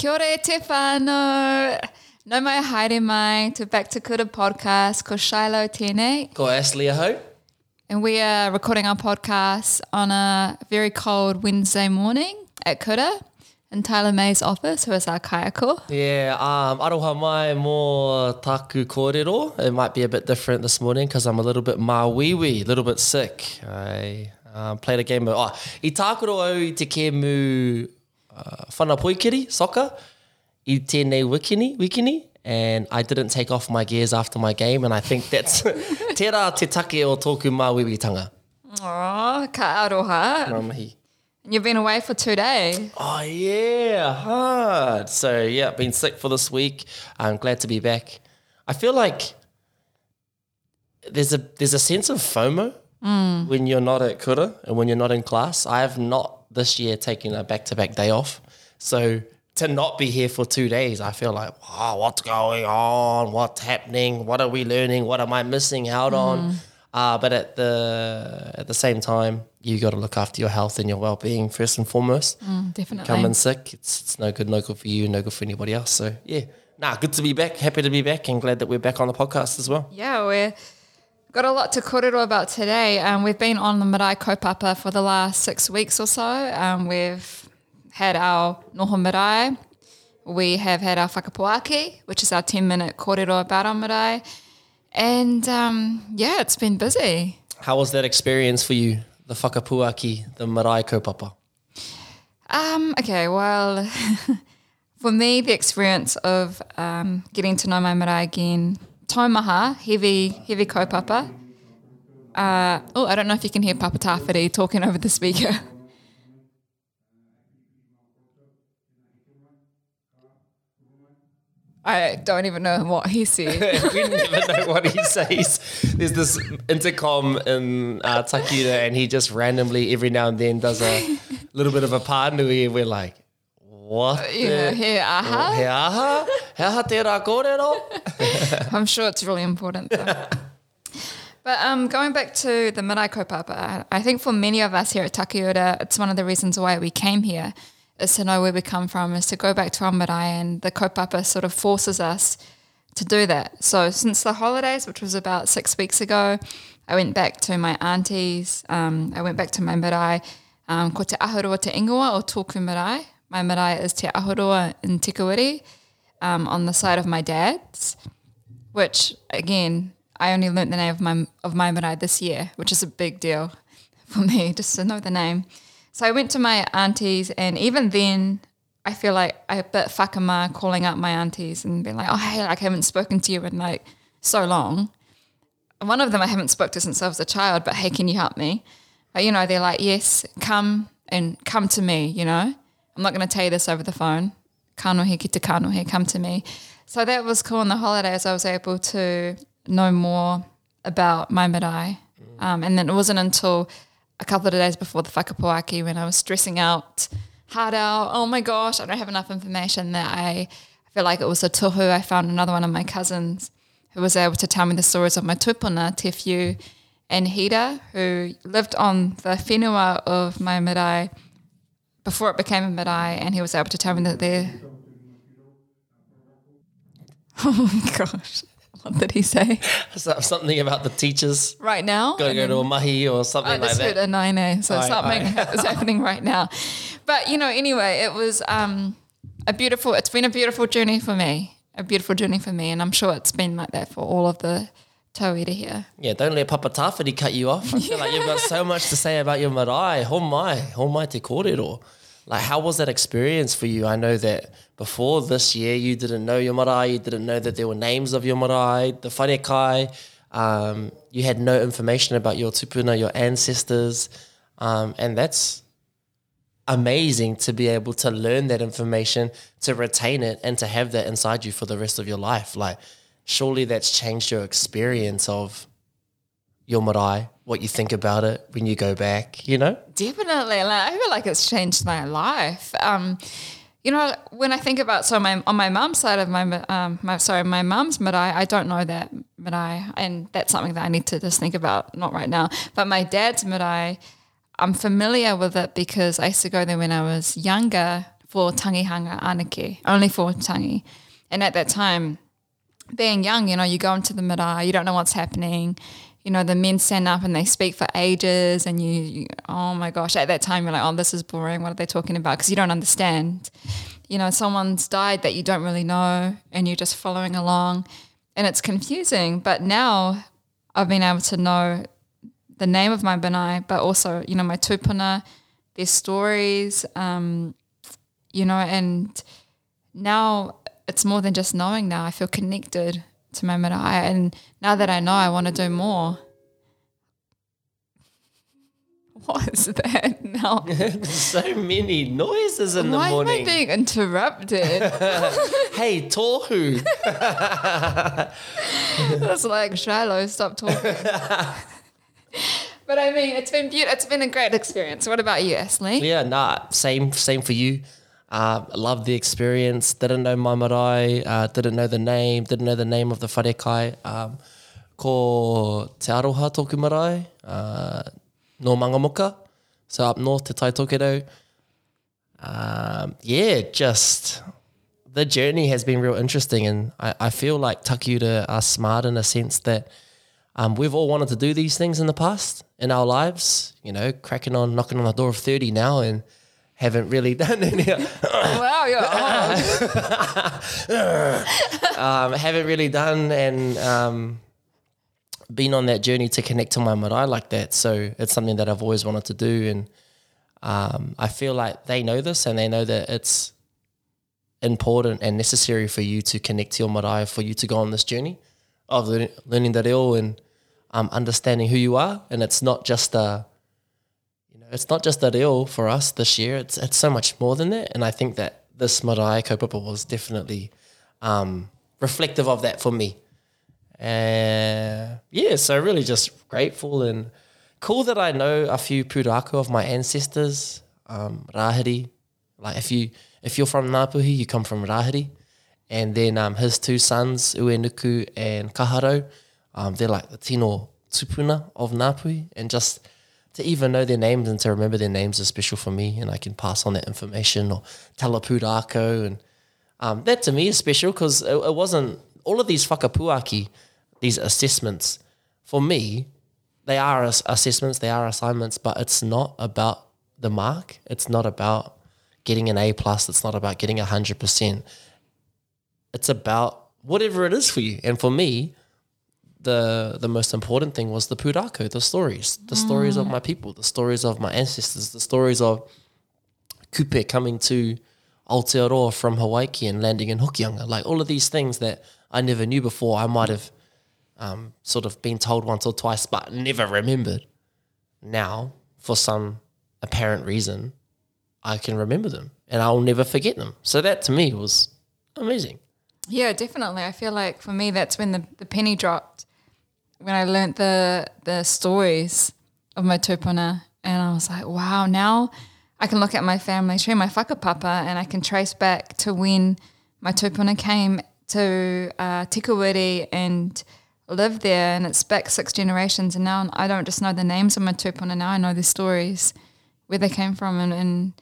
Kia ora te whānau. No mai haere mai to Back to Kura podcast ko Shiloh tēnei. Ko Ashley aho. And we are recording our podcast on a very cold Wednesday morning at Kura in Tyler May's office, who is our kaiako. Yeah, um, aroha mai mō taku kōrero. It might be a bit different this morning because I'm a little bit māuiui, a little bit sick. I um, played a game of... Oh, i tākoro au i te kēmu uh, whana poikiri, soccer, i tēnei wikini, wikini, and I didn't take off my gears after my game, and I think that's tērā te take o tōku māuiuitanga. Oh, ka aroha. Mihi. And you've been away for two days. Oh yeah, hard. So yeah, been sick for this week. I'm glad to be back. I feel like there's a there's a sense of FOMO when you're not at kura and when you're not in class. I have not this year taking a back to back day off. So to not be here for two days, I feel like, wow, what's going on? What's happening? What are we learning? What am I missing out on? Uh, but at the at the same time, you got to look after your health and your well being first and foremost. Definitely. come Coming sick, it's it's no good, no good for you, no good for anybody else. So yeah, nah, good to be back. Happy to be back, and glad that we're back on the podcast as well. Yeah, we've got a lot to korero about today. Um, we've been on the Marae Kaupapa for the last six weeks or so. Um, we've had our Noho Marae. We have had our Whakapuaki, which is our 10 minute korero about our marae. And um, yeah, it's been busy. How was that experience for you? The whakapuaki, the marae kaupapa. Um, okay, well, for me, the experience of um, getting to know my marae again, taumaha, heavy, heavy kaupapa. Uh, oh, I don't know if you can hear Papa Tawhiri talking over the speaker. I don't even know what he said. we never know what he says. There's this intercom in uh, and he just randomly, every now and then, does a little bit of a and we're like, what? yeah, the- he aha. He aha? He aha tērā kōrero? I'm sure it's really important though. but um, going back to the Marae Kaupapa, I think for many of us here at Takiura, it's one of the reasons why we came here is to know where we come from, is to go back to our marae and the kaupapa sort of forces us to do that. So since the holidays, which was about six weeks ago, I went back to my aunties, um, I went back to my marae, um, ko te ahurua te ingoa o tōku marae. My marae is te ahurua in Tikawiri um, on the side of my dad's which again, I only learnt the name of my of my marae this year, which is a big deal for me just to know the name. So I went to my aunties, and even then, I feel like I a bit whakama calling up my aunties and being like, "Oh, hey, like I haven't spoken to you in like so long." One of them I haven't spoken to since I was a child, but hey, can you help me? But you know, they're like, "Yes, come and come to me." You know, I'm not going to tell you this over the phone. Kanohi ki te kanohi, come to me. So that was cool. On the holidays, I was able to know more about my marae. Um, and then it wasn't until a couple of days before the whakapuaki when I was stressing out, hard out, oh my gosh, I don't have enough information that I feel like it was a tohu. I found another one of my cousins who was able to tell me the stories of my tupuna, Tefyu and Hida, who lived on the whenua of my marae before it became a marae, and he was able to tell me that they're. Oh my gosh. What did he say? Something about the teachers Right now? got to go to a mahi or something I like just heard that. a nine A, so Aye, something aye. is happening right now. But you know, anyway, it was um, a beautiful. It's been a beautiful journey for me, a beautiful journey for me, and I'm sure it's been like that for all of the tauira here. Yeah, don't let Papa Tawhiri cut you off. I feel like you've got so much to say about your marae. Ho mai, ho mai te kōrero. Like, how was that experience for you? I know that before this year, you didn't know your marae, you didn't know that there were names of your marae, the wharekai. Um, you had no information about your tupuna, your ancestors. Um, and that's amazing to be able to learn that information, to retain it, and to have that inside you for the rest of your life. Like, surely that's changed your experience of your marae, what you think about it when you go back, you know? Definitely, like, I feel like it's changed my life. Um, you know, when I think about so my on my mum's side of my um, my sorry my mum's marae, I don't know that marae, and that's something that I need to just think about, not right now. But my dad's marae, I'm familiar with it because I used to go there when I was younger for tangihanga anake, only for tangi. And at that time, being young, you know, you go into the marae, you don't know what's happening. You know, the men stand up and they speak for ages, and you, you oh my gosh, at that time, you're like, oh, this is boring. What are they talking about? Because you don't understand. You know, someone's died that you don't really know, and you're just following along, and it's confusing. But now I've been able to know the name of my Benai, but also, you know, my tupuna, their stories, um, you know, and now it's more than just knowing now. I feel connected to my marae. And now that I know, I want to do more. What is that now? so many noises in Why the am I morning. being interrupted? hey, Tohu. it's like Shiloh, stop talking. but I mean, it's been beautiful. It's been a great experience. What about you, Ashley? Yeah, nah, same, same for you. Uh, loved the experience. Didn't know my. Uh, didn't know the name. Didn't know the name of the wharekai. Um, ko Te Aroha tōku marae. Uh, no Mangamuka. So up north to Taitokerau. Um, yeah, just the journey has been real interesting. And I, I feel like Takiura are smart in a sense that um, we've all wanted to do these things in the past in our lives, you know, cracking on, knocking on the door of 30 now and haven't really done any, wow, you're old. um, haven't really done and um, been on that journey to connect to my marae like that. So it's something that I've always wanted to do. And um, I feel like they know this and they know that it's important and necessary for you to connect to your marae, for you to go on this journey of learning, learning the reo and um, understanding who you are. And it's not just a, it's not just a reo for us this year. It's it's so much more than that. And I think that this marae kaupapa was definitely um, reflective of that for me. Uh, yeah, so really just grateful and cool that I know a few pūrākau of my ancestors, um, Rahiri. Like if you if you're from Ngāpuhi, you come from Rahiri. And then um, his two sons, Uenuku and Kaharau, um, they're like the tino tupuna of Ngāpuhi. And just to even know their names and to remember their names is special for me. And I can pass on that information or tell a. And um, that to me is special because it, it wasn't all of these whakapuaki, these assessments, for me, they are ass- assessments, they are assignments, but it's not about the mark. It's not about getting an A plus. It's not about getting hundred percent. It's about whatever it is for you. And for me, the the most important thing was the pūrākau, the stories, the stories of my people, the stories of my ancestors, the stories of kupe coming to Aotearoa from Hawaii and landing in Hokianga. Like all of these things that I never knew before, I might have um, sort of been told once or twice, but never remembered. Now, for some apparent reason, I can remember them and I'll never forget them. So that to me was amazing. Yeah, definitely. I feel like for me, that's when the, the penny dropped when I learnt the the stories of my tupuna, and I was like, wow, now I can look at my family tree, my whakapapa, and I can trace back to when my tupuna came to uh, Tikawiri and lived there, and it's back six generations, and now I don't just know the names of my tupuna, now I know the stories, where they came from, and, and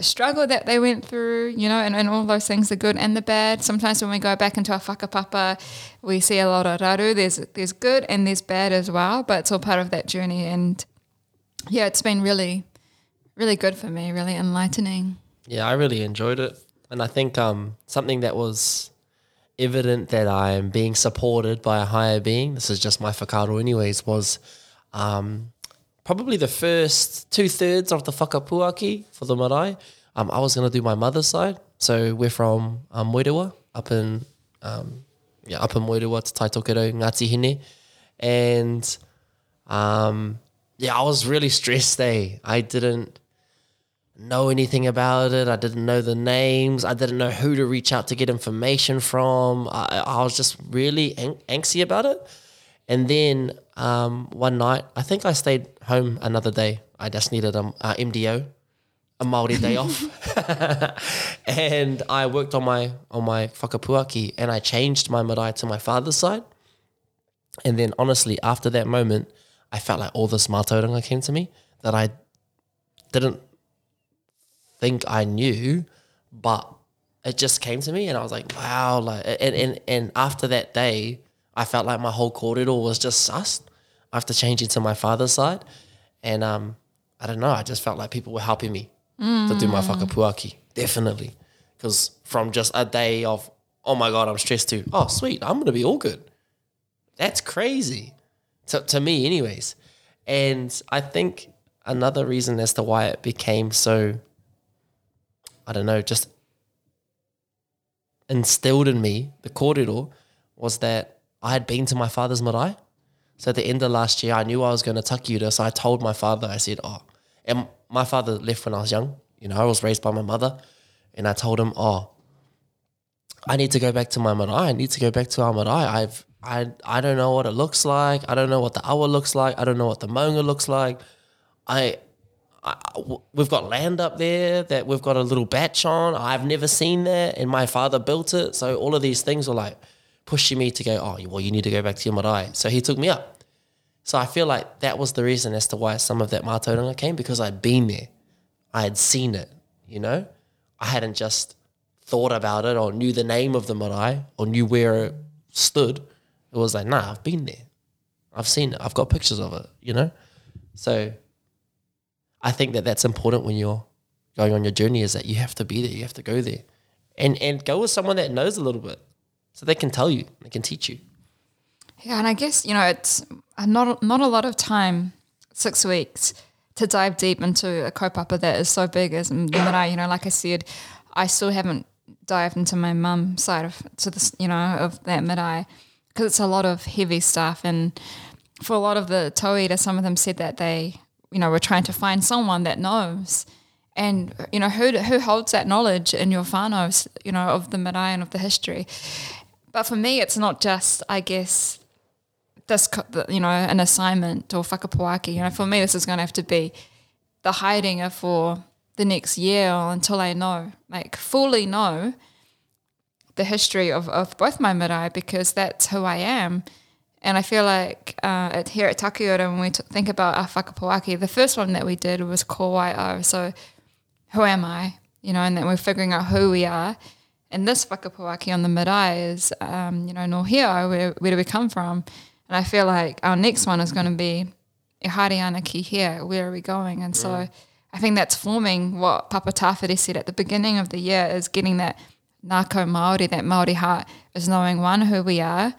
the struggle that they went through, you know, and, and all those things, the good and the bad. Sometimes when we go back into our whakapapa, we see a lot of raru. There's there's good and there's bad as well, but it's all part of that journey. And yeah, it's been really, really good for me, really enlightening. Yeah, I really enjoyed it. And I think um, something that was evident that I am being supported by a higher being, this is just my whakaaro anyways, was um, probably the first two thirds of the whakapuaki for the marae. Um, I was going to do my mother's side. So we're from um, up in, um, yeah, up in Moerewa to Taitokerau, Ngāti Hine. And um, yeah, I was really stressed, eh? I didn't know anything about it. I didn't know the names. I didn't know who to reach out to get information from. I, I was just really ang- anxious about it. And then um, one night, I think I stayed home another day. I just needed a, a MDO, a Maori day off, and I worked on my on my whakapuaki, and I changed my marae to my father's side. And then, honestly, after that moment, I felt like all this mātauranga came to me that I didn't think I knew, but it just came to me and I was like, wow, like and and, and after that day, I felt like my whole kōrero was just sussed after changing to my father's side. And um, I don't know, I just felt like people were helping me to do my whakapuaki. Definitely. Because from just a day of, oh my God, I'm stressed too, oh sweet, I'm gonna be all good. That's crazy. To, to me, anyways. And I think another reason as to why it became so, I don't know, just instilled in me, the kōrero, was that I had been to my father's marae. So at the end of last year, I knew I was going to Takiura. So I told my father, I said, oh, and my father left when I was young. You know, I was raised by my mother. And I told him, oh, I need to go back to my marae. I need to go back to our marae. I've, I, I don't know what it looks like. I don't know what the awa looks like. I don't know what the maunga looks like. I, I, we've got land up there that we've got a little batch on. I've never seen that, and my father built it. So all of these things were like pushing me to go. Oh, well, you need to go back to your marae. So he took me up. So I feel like that was the reason as to why some of that mātauranga came because I'd been there, I had seen it. You know, I hadn't just thought about it or knew the name of the marae or knew where it stood. It was like, nah, I've been there. I've seen it. I've got pictures of it. You know, so I think that that's important when you're going on your journey is that you have to be there, you have to go there, and and go with someone that knows a little bit, so they can tell you, they can teach you. Yeah, and I guess you know it's not not a lot of time, six weeks, to dive deep into a kaupapa that is so big as marae. You know, like I said, I still haven't dived into my mum side of to this, you know, of that marae because it's a lot of heavy stuff. And for a lot of the tauira, some of them said that they, you know, were trying to find someone that knows. And you know who who holds that knowledge in your whānaus, you know, of the marae and of the history. But for me, it's not just, I guess, this, you know, an assignment or whakapuaki. You know, for me, this is going to have to be the hiding for the next year or until I know, like fully know the history of, of both my marae because that's who I am. And I feel like uh, at, here at Takiura, when we t- think about our whakapuaki, the first one that we did was ko wai o. So who am I? You know, and then we're figuring out who we are. And this whakapuaki on the marae is, um, you know, no hea, where, where do we come from? And I feel like our next one is going to be e haere ana ki here, where are we going? And so I think that's forming what Papa Tawhiri said at the beginning of the year is getting that ngākau Māori, that Māori heart, is knowing one, who we are,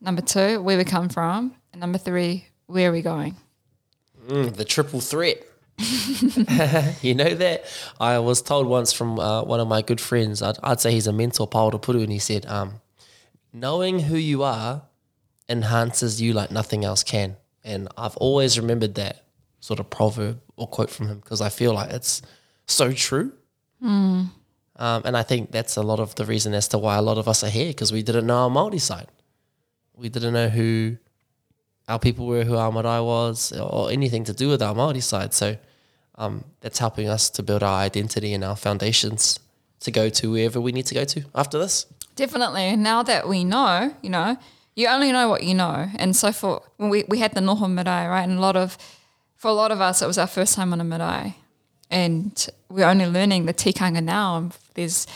number two, where we come from, and number three, where are we going? Mm, the triple threat. you know that I was told once from uh, one of my good friends. I'd, I'd say he's a mentor, Puru, and he said, um, "Knowing who you are enhances you like nothing else can." And I've always remembered that sort of proverb or quote from him because I feel like it's so true. Um, and I think that's a lot of the reason as to why a lot of us are here because we didn't know our Māori side. We didn't know who our people were, who our marae was, or anything to do with our Māori side. So um, that's helping us to build our identity and our foundations to go to wherever we need to go to after this. Definitely. Now that we know, you know, you only know what you know. And so for when we, we had the noho marae, right? And a lot of for a lot of us it was our first time on a marae. And we're only learning the tikanga now. There's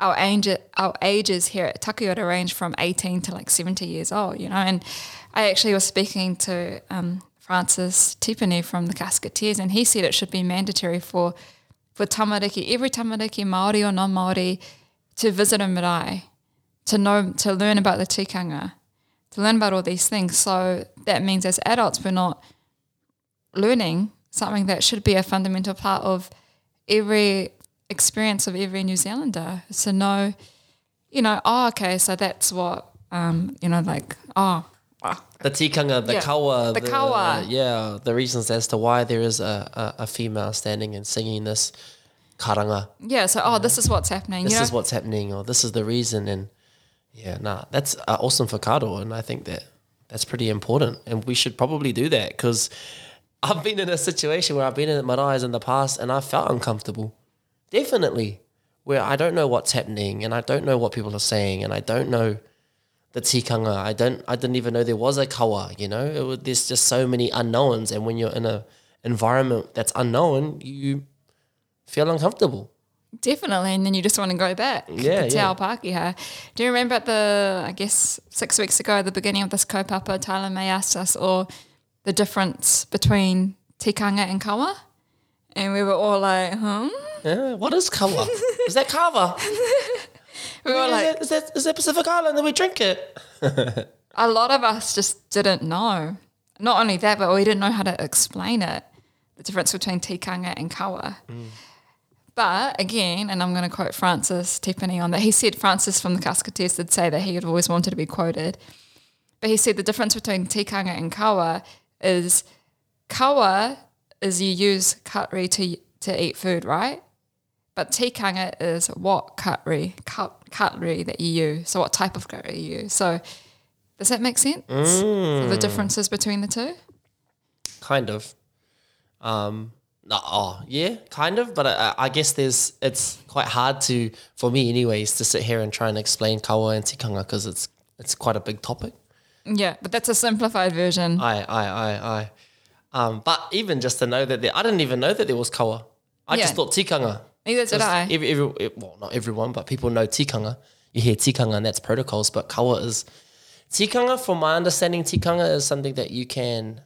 our age our ages here at Takiura range from 18 to like 70 years old, you know. And I actually was speaking to um, Francis Tipene from the Casketeers, and he said it should be mandatory for for tamariki, every tamariki, Māori or non-Māori, to visit a marae, to know, to learn about the tikanga, to learn about all these things. So that means as adults, we're not learning something that should be a fundamental part of every experience of every New Zealander. is To know, you know, oh, okay, so that's what, um, you know, like, oh, The tikanga, the Yeah, kawa, the kawa. yeah, the reasons as to why there is a, a, a female standing and singing this karanga. yeah, so, oh, this is what's happening. This you know? is what's happening, or this is the reason, and yeah, nah, that's uh, awesome for karo, and I think that that's pretty important, and we should probably do that because I've been in a situation where I've been in maraes in the past, and I felt uncomfortable, definitely, where I don't know what's happening, and I don't know what people are saying, and I don't know the tikanga. I don't. I didn't even know there was a kawa. You know, it was, there's just so many unknowns, and when you're in a environment that's unknown, you feel uncomfortable. Definitely, and then you just want to go back. Yeah, Te yeah. Ao Pākehā. Do you remember at the, I guess, six weeks ago, at the beginning of this kaupapa, Tyler May asked us or the difference between tikanga and kawa? And we were all like, hmm? Yeah, what is kawa? is that kava? We were is, like, that, is, that, is that Pacific Island that we drink it? a lot of us just didn't know. Not only that, but we didn't know how to explain it, the difference between tikanga and kawa. But again, and I'm going to quote Francis Tipene on that, he said, Francis from the Casketeers did say that he had always wanted to be quoted. But he said the difference between tikanga and kawa is kawa is you use cutlery to, to eat food, right? But tikanga is what cutlery, cut, cutlery that you use. So what type of cutlery you use. So does that make sense? So the differences between the two? Kind of. Um, no, oh, yeah, kind of. But I, I guess there's it's quite hard to for me, anyways, to sit here and try and explain kawa and tikanga because it's it's quite a big topic. Yeah, but that's a simplified version. I, I, I, I. Um, but even just to know that there, I didn't even know that there was kawa. I just thought tikanga. Neither did I. Every, every, well, not everyone, but people know tikanga. You hear tikanga and that's protocols, but kawa is tikanga. From my understanding, tikanga is something that you can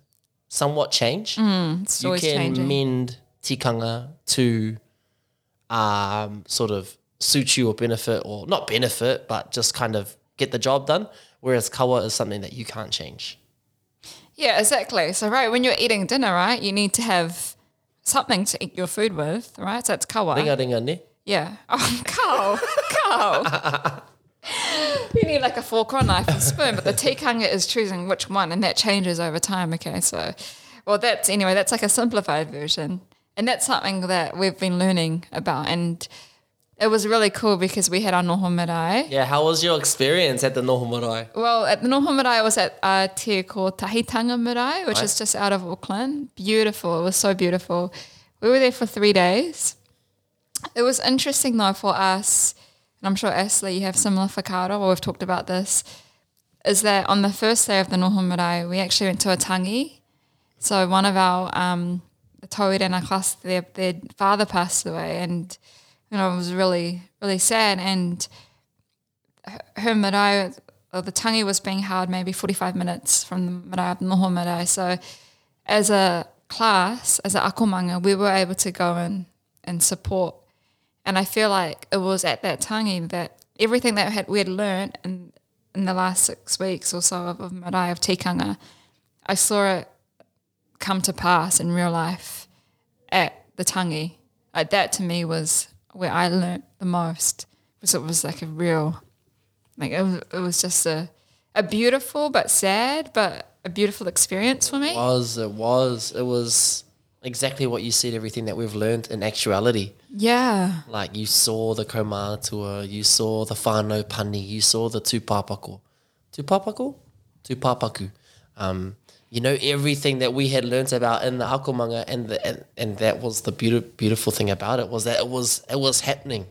somewhat change. It's you can changing. mend tikanga to um, sort of suit you or benefit, or not benefit, but just kind of get the job done. Whereas kawa is something that you can't change. Yeah, exactly. So, right, when you're eating dinner, right, you need to have something to eat your food with, right? So it's kawa. Ringa ringa ne. Yeah. Oh, Carl. Carl. you need like a fork or a knife and spoon, but the tikanga is choosing which one, and that changes over time. Okay, so, well, that's anyway, that's like a simplified version. And that's something that we've been learning about. And it was really cool because we had our noho marae. Yeah, how was your experience at the Noho Marae? Well, at the Noho Marae, I was at a te called Tahitanga Marae, which Right. is just out of Auckland. Beautiful. It was so beautiful. We were there for three days. It was interesting though for us, and I'm sure Ashley, you have similar whakaaro, well, we've talked about this, is that on the first day of the Noho Marae, we actually went to a tangi. So one of our um, tauira in our class, their, their father passed away, and you know it was really really sad. And her marae, or the tangi was being held maybe 45 minutes from the marae of Noho Marae. So as a class, as a akomanga, we were able to go in and support. And I feel like it was at that tangi that everything that had, we had learned in, in the last six weeks or so of, of marae, of tikanga, I saw it come to pass in real life at the tangi. Like that to me was where I learnt the most because it was like a real, like it was, it was just a, a beautiful but sad but a beautiful experience for me. It was it was it was exactly what you said everything that we've learned in actuality. Yeah, like you saw the kaumātua you saw the whānau pani you saw the tūpāpako tūpāpako tūpāpaku um, you know everything that we had learnt about in the akomanga and, the, and and that was the beautiful beautiful thing about it was that it was it was happening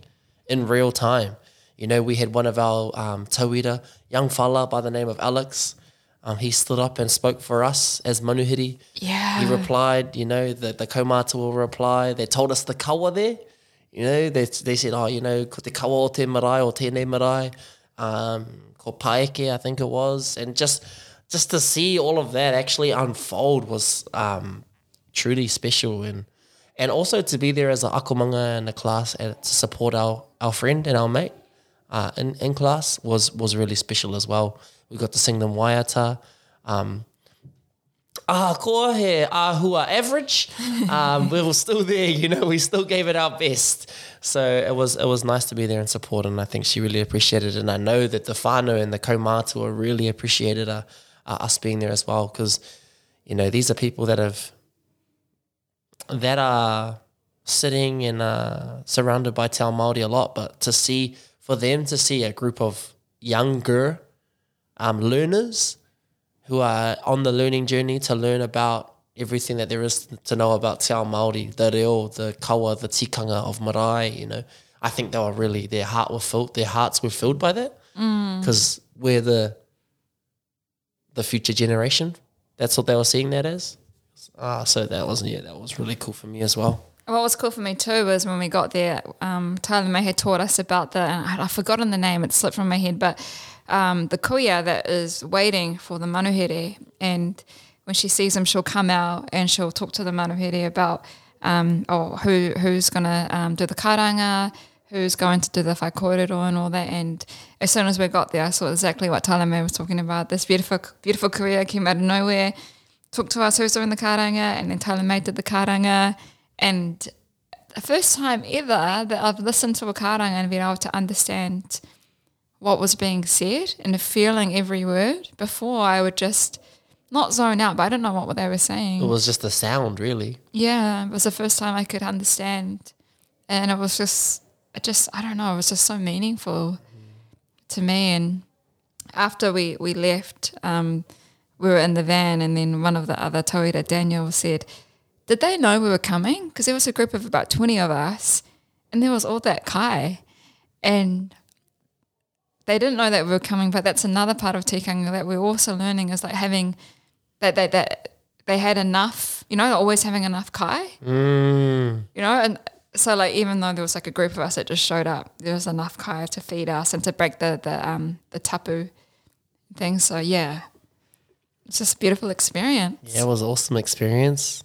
in real time you know we had one of our um, tauira young fella by the name of Alex um, he stood up and spoke for us as manuhiri yeah. he replied, you know, the, the kaumata will reply. They told us the kawa there. You know, they, they said, oh, you know, ko te kawa o te marae o tēnei marae, um, ko paeke, I think it was. And just just to see all of that actually unfold was um, truly special. And and also to be there as an akomanga in the class and to support our, our friend and our mate uh, in, in class was, was really special as well. We got to sing them waiata. Um, ah, ko he ahua average. Um, we were still there, you know, we still gave it our best. So it was it was nice to be there and support, and I think she really appreciated it. And I know that the whānau and the kaumātua really appreciated uh, uh, us being there as well, because, you know, these are people that have, that are sitting and uh, surrounded by Te Ao Māori a lot, but to see, for them to see a group of younger um, learners who are on the learning journey to learn about everything that there is to know about Te Ao Māori, the reo, the kawa, the tikanga of marae, you know. I think they were really, their heart were filled, their hearts were filled by that because we're the the future generation. That's what they were seeing that as. Ah, so that was yeah, that was really cool for me as well. what was cool for me too was when we got there, um, Tyler May had taught us about the, and I've forgotten the name, it slipped from my head, but um, the kuia that is waiting for the manuhiri. And when she sees him, she'll come out and she'll talk to the manuhiri about um, oh, who who's going to um, do the karanga, who's going to do the whaikorero and all that. And as soon as we got there, I saw exactly what Tyler May was talking about. This beautiful, beautiful kuia came out of nowhere, talked to us who's doing the karanga, and then Tyler May did the karanga. And the first time ever that I've listened to a karanga and been able to understand what was being said and feeling every word. Before I would just not zone out, but I don't know what they were saying. It was just the sound, really. Yeah, it was the first time I could understand, and it was just, it just, I don't know, it was just so meaningful to me. And after we we left, um, we were in the van, and then one of the other tauira, Daniel, said, "Did they know we were coming? Because there was a group of about twenty of us, and there was all that kai, and." They didn't know that we were coming, but that's another part of tikanga that we're also learning is like having that that that they had enough, you know, always having enough kai, Mm. you know, and so like even though there was like a group of us that just showed up, there was enough kai to feed us and to break the the um the tapu thing. So yeah, it's just a beautiful experience. Yeah, it was an awesome experience.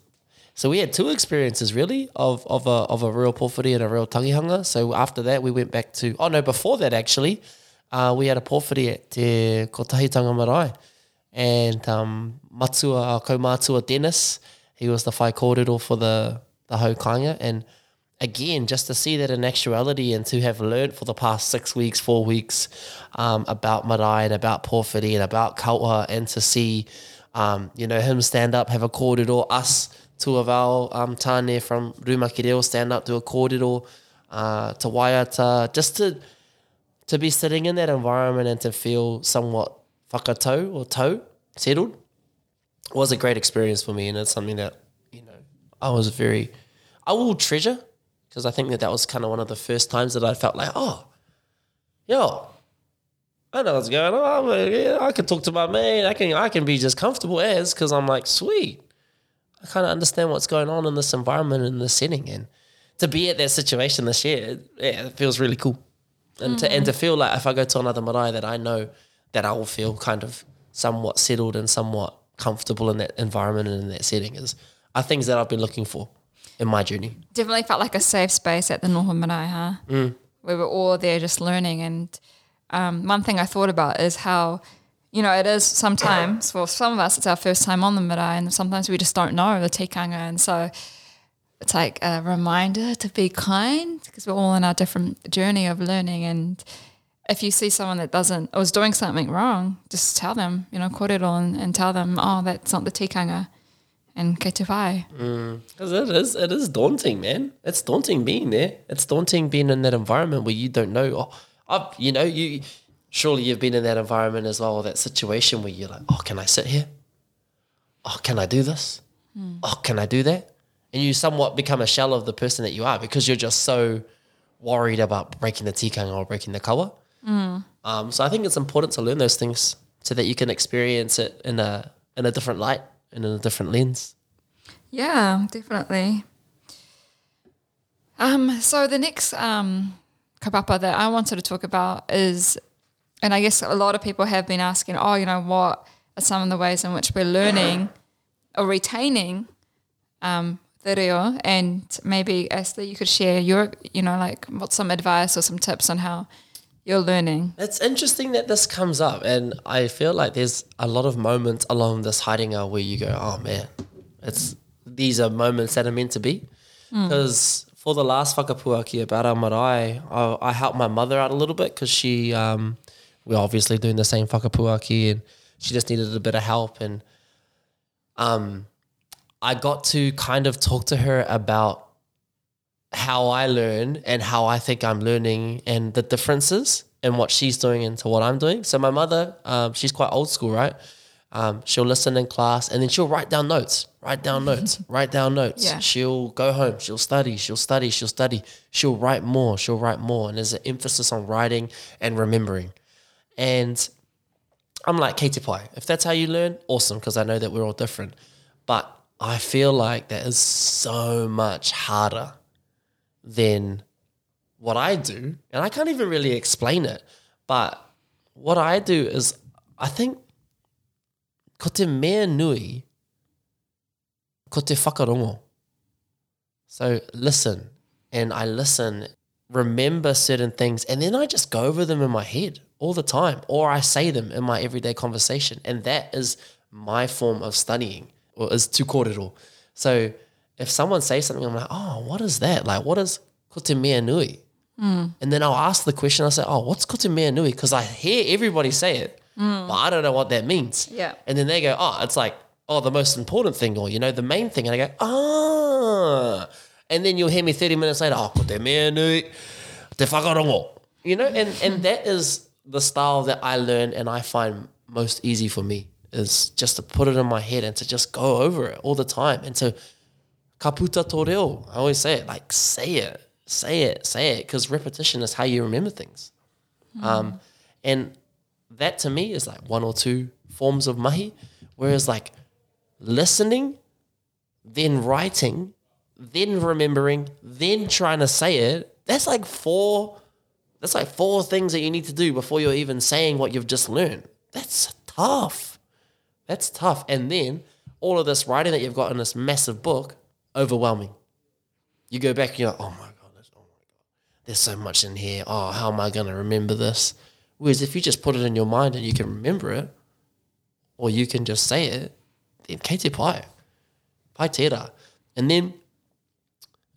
So we had two experiences really of of a of a real pōwhiri and a real tangihanga. So after that, we went back to oh no, before that actually, uh, we had a pōwhiri at Te Kotahitanga Marae, and um, Matua our kaumatua Dennis, he was the whai kōrero for the the haukāinga, and again just to see that in actuality and to have learned for the past six weeks, four weeks um, about marae and about pōwhiri and about kawa, and to see um, you know him stand up, have a kōrero, us two of our um, tāne from Rumakireo stand up to a kōrero, uh, to waiata, just to to be sitting in that environment and to feel somewhat whakatau or toe settled was a great experience for me and it's something that you know I was very I will treasure because I think that that was kind of one of the first times that I felt like oh yo I know what's going on. Yeah, I can talk to my mate I can I can be just comfortable as because I'm like sweet. I kind of understand what's going on in this environment in this setting and to be at that situation this year yeah it feels really cool. And to and to mm-hmm. feel like if I go to another marae that I know that I will feel kind of somewhat settled and somewhat comfortable in that environment and in that setting is are things that I've been looking for in my journey. Definitely felt like a safe space at the Noho Marae, huh? Mm. We were all there just learning. And um, one thing I thought about is how, you know, it is sometimes, for some of us, it's our first time on the marae, and sometimes we just don't know the tikanga. And so it's like a reminder to be kind because we're all on our different journey of learning. And if you see someone that doesn't, or is doing something wrong, just tell them, you know, korero and, and tell them, oh, that's not the tikanga. And whai. Because mm. it is, it is daunting, man. It's daunting being there. It's daunting being in that environment where you don't know. Oh, i you know, you surely you've been in that environment as well, that situation where you're like, oh, can I sit here? Oh, can I do this? Hmm. Oh, can I do that? And you somewhat become a shell of the person that you are because you're just so worried about breaking the tikanga or breaking the kawa. Hmm. Um, so I think it's important to learn those things so that you can experience it in a in a different light in a different lens. Yeah, definitely. Um, so the next um, kaupapa that I wanted to talk about is, and I guess a lot of people have been asking, oh, you know, what are some of the ways in which we're learning or retaining um, the reo? And maybe, Esther, you could share your, you know, like what's some advice or some tips on how you're learning. It's interesting that this comes up, and I feel like there's a lot of moments along this haerenga where you go, "Oh man, it's these are moments that are meant to be." Because for the last whakapuaki about our marae, I, I helped my mother out a little bit because she, um, we're obviously doing the same whakapuaki, and she just needed a bit of help, and um, I got to kind of talk to her about how I learn and how I think I'm learning and the differences and what she's doing and to what I'm doing. So my mother, um, she's quite old school, right? Um, she'll listen in class and then she'll write down notes, write down notes, write down notes. Yeah. She'll go home, she'll study, she'll study, she'll study, she'll write more, she'll write more. And there's an emphasis on writing and remembering. And I'm like, Katie Pie, if that's how you learn, awesome, because I know that we're all different. But I feel like that is so much harder than what I do. And I can't even really explain it. But what I do is, I think, ko te mea nui, ko te whakarongo. So listen, and I listen, remember certain things, and then I just go over them in my head all the time, or I say them in my everyday conversation. And that is my form of studying, or is kōrero. So if someone says something, I'm like, oh, what is that? Like, what is ko te mea nui? And then I'll ask the question, I'll say, oh, what's ko nui? Because I hear everybody say it, but I don't know what that means. Yeah. And then they go, oh, it's like, oh, the most important thing, or, you know, the main thing. And I go, ah. And then you'll hear me 30 minutes later, oh, ko te mea nui, te whakarongo. You know, and, and that is the style that I learn and I find most easy for me is just to put it in my head and to just go over it all the time. And to ka puta tō reo. I always say it, like say it, say it, say it, because repetition is how you remember things. Um, and that to me is like one or two forms of mahi. Whereas like listening, then writing, then remembering, then trying to say it, that's like four that's like four things that you need to do before you're even saying what you've just learned. That's tough. That's tough. And then all of this writing that you've got in this massive book, overwhelming. You go back, and you're like, oh my God, there's, oh my God, there's so much in here. Oh, how am I going to remember this? Whereas if you just put it in your mind and you can remember it, or you can just say it, then kei te pai. Pai tērā. And then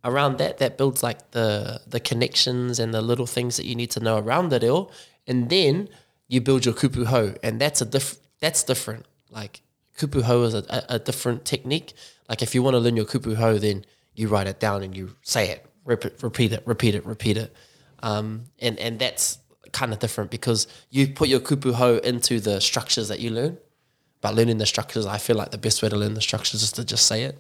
around that, that builds like the the connections and the little things that you need to know around the reo. And then you build your kupu hou, and that's a diff- that's different. Like kupu hou is a, a, a different technique. Like if you want to learn your kupu hou, then you write it down and you say it, repeat, repeat it, repeat it, repeat it. Um, and and that's kind of different because you put your kupu hou into the structures that you learn. But learning the structures, I feel like the best way to learn the structures is to just say it.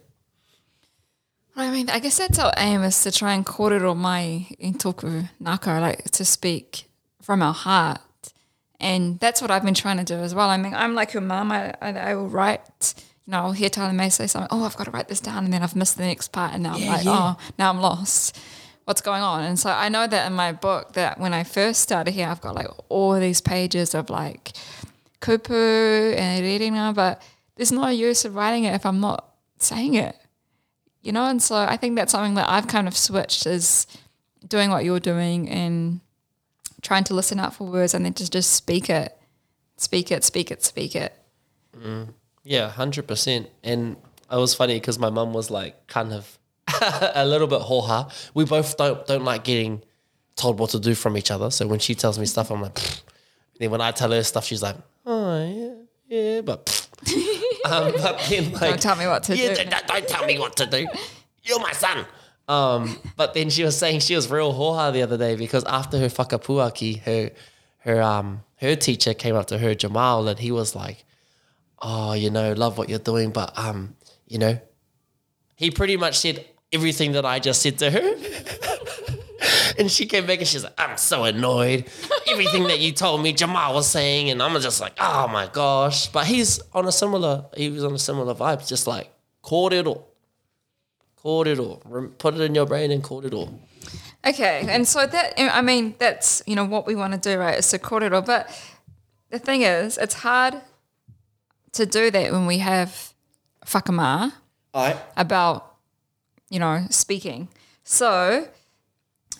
I mean, I guess that's our aim is to try and kōrero mai in toku naka, like to speak from our heart. And that's what I've been trying to do as well. I mean, I'm like your mum. I, I, I will write, I'll hear Tyler May say something, oh, I've got to write this down. And then I've missed the next part. And now I'm Yeah, like, yeah. oh, now I'm lost. What's going on? And so I know that in my book that when I first started here, I've got like all these pages of like kupu and reading, now, but there's no use of writing it if I'm not saying it you know and so i think that's something that i've kind of switched is doing what you're doing and trying to listen out for words and then just just speak it speak it speak it speak it mm. Yeah, hundred percent. And it was funny because my mum was like kind of a little bit hoha. We both don't don't like getting told what to do from each other. So when she tells me stuff, I'm like, "Pfft." then when I tell her stuff, she's like, oh yeah, yeah, but. um, but then like, Don't tell me what to yeah, do. Don't, don't- don't tell me what to do. You're my son. Um, but then she was saying she was real hoha the other day because after her whakapuaki, her her um her teacher came up to her Jamal and he was like, oh, you know, love what you're doing, but um, you know, he pretty much said everything that I just said to her. and she came back and she's like, I'm so annoyed. Everything that you told me, Jamal was saying, and I'm just like, oh my gosh. But he's on a similar, he was on a similar vibe, just like, kōrero. it all. Put it in your brain and caught it all. okay and so that i mean that's you know what we want to do right is to caught it all. but the thing is it's hard to do that when we have whakamā Alright. about, you know, speaking. So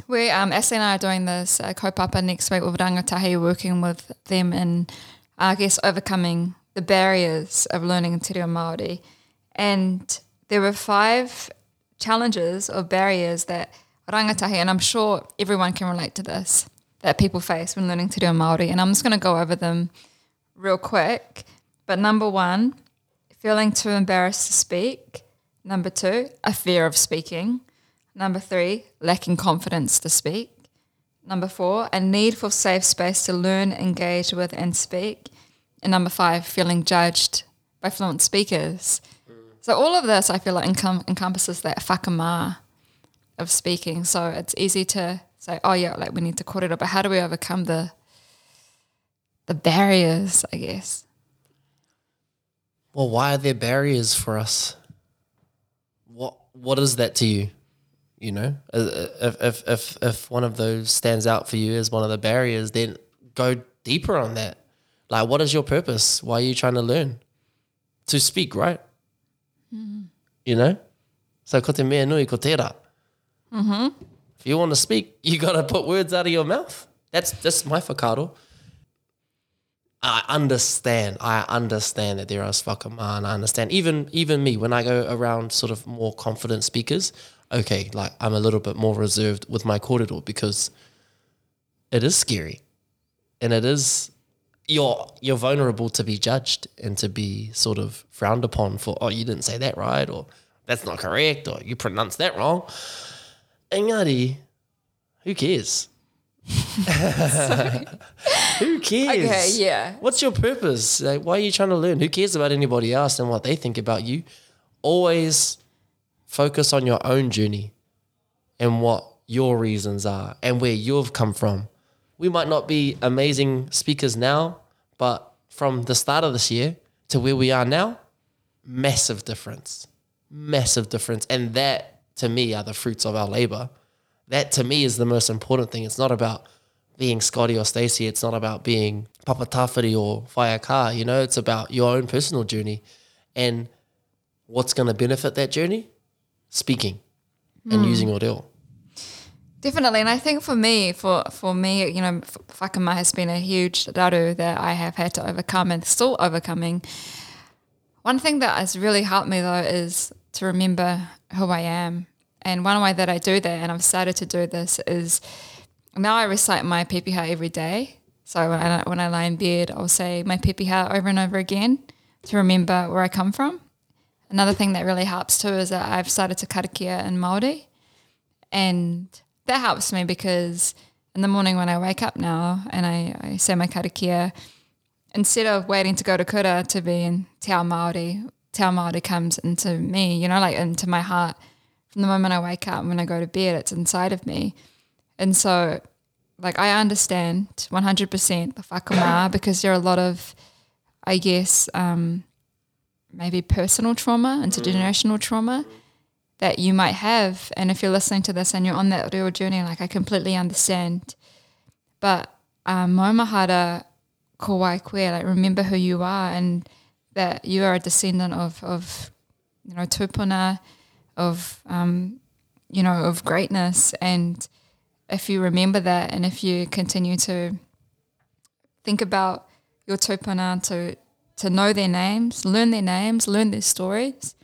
we, um, Ashley and I are doing this uh, kaupapa next week with Rangatahi, working with them in, I guess, overcoming the barriers of learning Te Reo Māori. And there were five challenges or barriers that rangatahi, and I'm sure everyone can relate to this, that people face when learning Te Reo Māori. And I'm just going to go over them real quick. But number one, feeling too embarrassed to speak. Number two, a fear of speaking. Number three, lacking confidence to speak. Number four, a need for safe space to learn, engage with, and speak. And number five, feeling judged by fluent speakers. Mm. So all of this, I feel like encom- encompasses that whakamā of speaking. So it's easy to say, oh yeah, like we need to kōrero, but how do we overcome the the barriers, I guess? Well, why are there barriers for us What what is that to you? You know, uh, uh, if, if, if, if one of those stands out for you as one of the barriers, then go deeper on that. Like, what is your purpose? Why are you trying to learn? To speak, right? Mm-hmm. You know? So, ko te mea nui ko tērā. Mm-hmm. If you want to speak, you got to put words out of your mouth. That's that's my whakaaro. I understand. I understand that there are and I understand. Even even me, when I go around sort of more confident speakers, okay, like I'm a little bit more reserved with my kōrero because it is scary, and it is you're you're vulnerable to be judged and to be sort of frowned upon for oh you didn't say that right or that's not correct or you pronounced that wrong. Engari, who cares? who cares? Okay, yeah. What's your purpose? Like, why are you trying to learn? Who cares about anybody else and what they think about you? Always focus on your own journey and what your reasons are and where you've come from. We might not be amazing speakers now, but from the start of this year to where we are now, massive difference. Massive difference. And that to me are the fruits of our labor. That to me is the most important thing. It's not about being Scotty or Stacey. It's not about being Papa Tawhiri or Whaiaka. You know, it's about your own personal journey. And what's going to benefit that journey? Speaking and hmm. using your. Definitely, and I think for me, for for me, you know, f- whakama has been a huge daru that I have had to overcome and still overcoming. One thing that has really helped me though is to remember who I am, and one way that I do that, and I've started to do this, is now I recite my pepeha every day. So when I, when I lie in bed, I'll say my pepeha over and over again to remember where I come from. Another thing that really helps too is that I've started to karakia in Māori. And that helps me because in the morning when I wake up now and I, I say my karakia, instead of waiting to go to kura to be in te ao Māori, te ao Māori comes into me, you know, like into my heart. From the moment I wake up and when I go to bed, it's inside of me. And so, like, I understand 100% the whakama because there are a lot of, I guess, um, maybe personal trauma, intergenerational trauma that you might have. And if you're listening to this and you're on that real journey, like I completely understand. But um, maumahara ko koe, like remember who you are and that you are a descendant of, of you know, tupuna, of, um, you know, of greatness. And if you remember that and if you continue to think about your tupuna, to, to know their names, learn their names, learn their stories,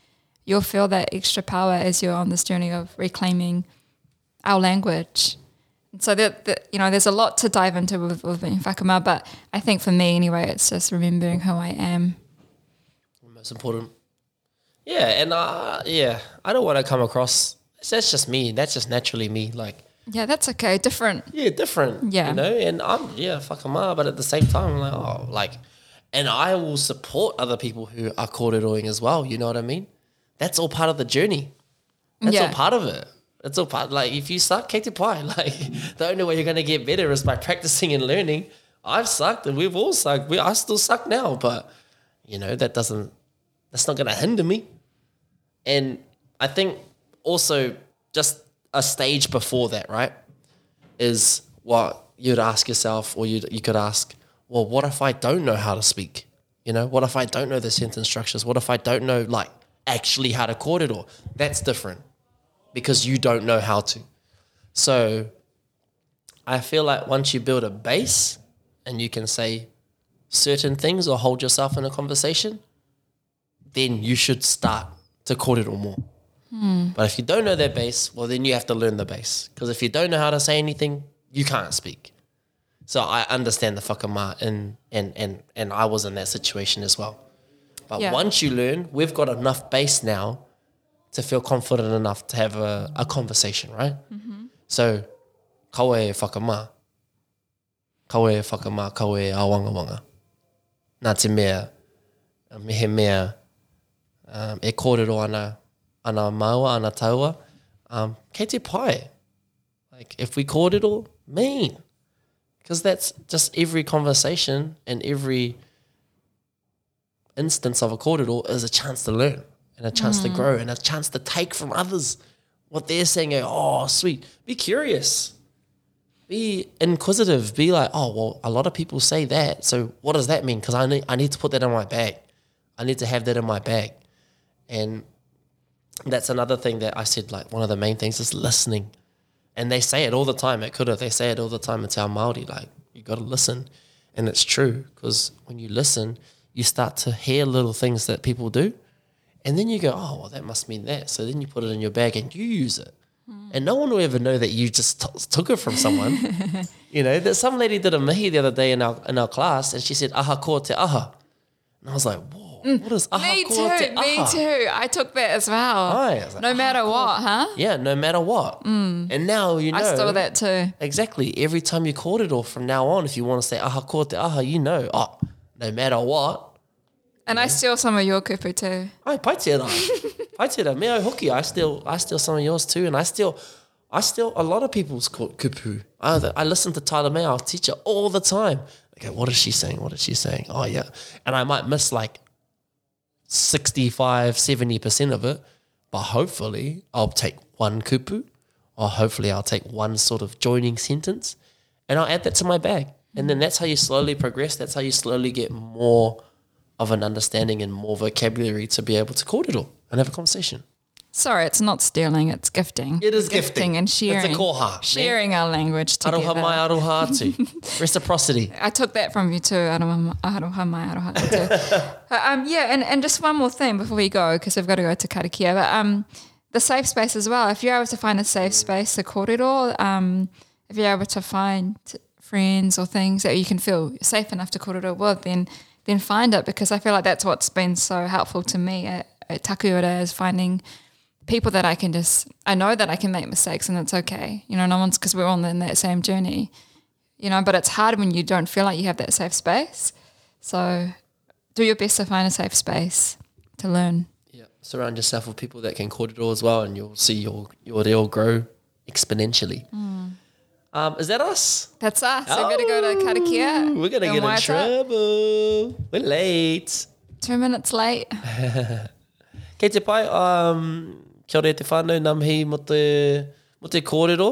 you'll feel that extra power as you're on this journey of reclaiming our language. So that, that you know, there's a lot to dive into with, with but I think for me anyway, it's just remembering who I am. most important. Yeah, and uh, yeah, I don't want to come across. That's just me. That's just naturally me. Like, Yeah, that's okay. Different. yeah, different. Yeah. you know. And I'm yeah, fuck up, but at the same time, I'm like, oh, like, and I will support other people who are corduroying as well. You know what I mean? That's all part of the journey. That's Yeah. all part of it. That's all part. Like, if you suck, Katie Pie. Like, the only way you're gonna get better is by practicing and learning. I've sucked, and we've all sucked. We, I still suck now, but you know that doesn't. That's not gonna hinder me. And I think also just a stage before that, right, is what you'd ask yourself, or you you could ask, well, what if I don't know how to speak? You know, what if I don't know the sentence structures? What if I don't know like actually how to all? That's different because you don't know how to. So I feel like once you build a base and you can say certain things or hold yourself in a conversation, then you should start to it all more. Hmm. But if you don't know that base, well, then you have to learn the base. Because if you don't know how to say anything, you can't speak. So I understand the whakama, and and and and I was in that situation as well. But Yeah. once you learn, we've got enough base now to feel confident enough to have a, a conversation, right? Mm-hmm. So, kawe whakama, kawe whakama, kawe e awanga wanga. Nā te mea, mehe mea, um, e kōrero ana, ana maua, ana taua, um, kei te pai. Like, if we kōrero, mean. Because that's just every conversation and every instance of a kōrero is a chance to learn and and a chance to grow and a chance to take from others what they're saying. Oh, sweet. Be curious. Be inquisitive. Be like, oh, well, a lot of people say that. So what does that mean? Because I need, I need to put that in my bag. I need to have that in my bag. And that's another thing that I said, like, one of the main things is listening. And they say it all the time at Kura. They say it all the time Te Ao Māori. Like, you got to listen. And it's true because when you listen, you start to hear little things that people do. And then you go, oh, well, that must mean that. So then you put it in your bag and you use it. Hmm. And no one will ever know that you just t- took it from someone. you know, that some lady did a mihi the other day in our, in our class and she said, aha ko te aha. And I was like, whoa, Mm. what is aha Me too. Me too. I took that as well. Oh, Aye, like, no ah, matter what, huh? Yeah, no matter what. Mm. And now you know. I stole that too. Exactly. Every time you called it or from now on, if you want to say aha ko te aha, you know, oh, no matter what, And I steal some of your kupu too. ai pai tērā. pai tērā. Me au hoki, I steal, I steal some of yours too, and I steal, I steal a lot of people's ku- kupu. I, I listen to Tyler May, our teacher, all the time. Okay, what is she saying? What is she saying? Oh yeah, and I might miss like 65, 70% of it, but hopefully I'll take one kupu, or hopefully I'll take one sort of joining sentence, and I'll add that to my bag. And then that's how you slowly progress. That's how you slowly get more of an understanding and more vocabulary to be able to court it all and have a conversation. Sorry, it's not stealing, it's gifting. It is gifting. and It's a sharing. koha? Sharing our language Aroha together. mai, aroha atu. Reciprocity. I took that from you too. Aroha aroha mai, aroha too. Uh, um, yeah, and, and just one more thing before we go, because we've got to go to Karakia. But um, the safe space as well. If you're able to find a safe space, a kōrero, um, if you're able to find friends or things that you can feel safe enough to kōrero with, then then find it because I feel like that's what's been so helpful to me at, at Takiura is finding people that I can just I know that I can make mistakes and it's okay. You know, no one's because we're all in that same journey. You know, but it's hard when you don't feel like you have that safe space. So do your best to find a safe space to learn. Yeah. Surround yourself with people that can kōrero as well, and you'll see your, your reo grow exponentially. Um, is that us? That's us. So we're gonna go to Karakia. We're going to get in trouble. We're late. Two minutes late. Kei te pai, um, kia ora e te whānau namhi mo te, mo te kōrero.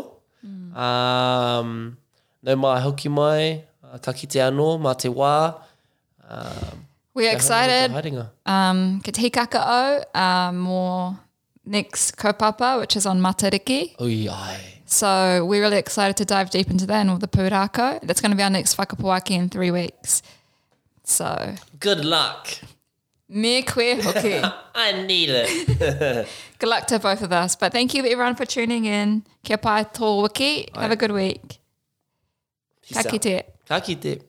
Um, nau mai hoki mai, uh, ka kite anō, mā te wā. Um, We're kia excited. te. Um, Ka te kakao, um, more next kaupapa, which is on Matariki. Ui ai. So we're really excited to dive deep into that and all the pūrākau. That's going to be our next whakapuaki in three weeks. So, Good luck. Me queer hoki. I need it. Good luck to both of us. But thank you everyone for tuning in. Kia pai tō wiki. Have a good week. Ka kite. Ka kite.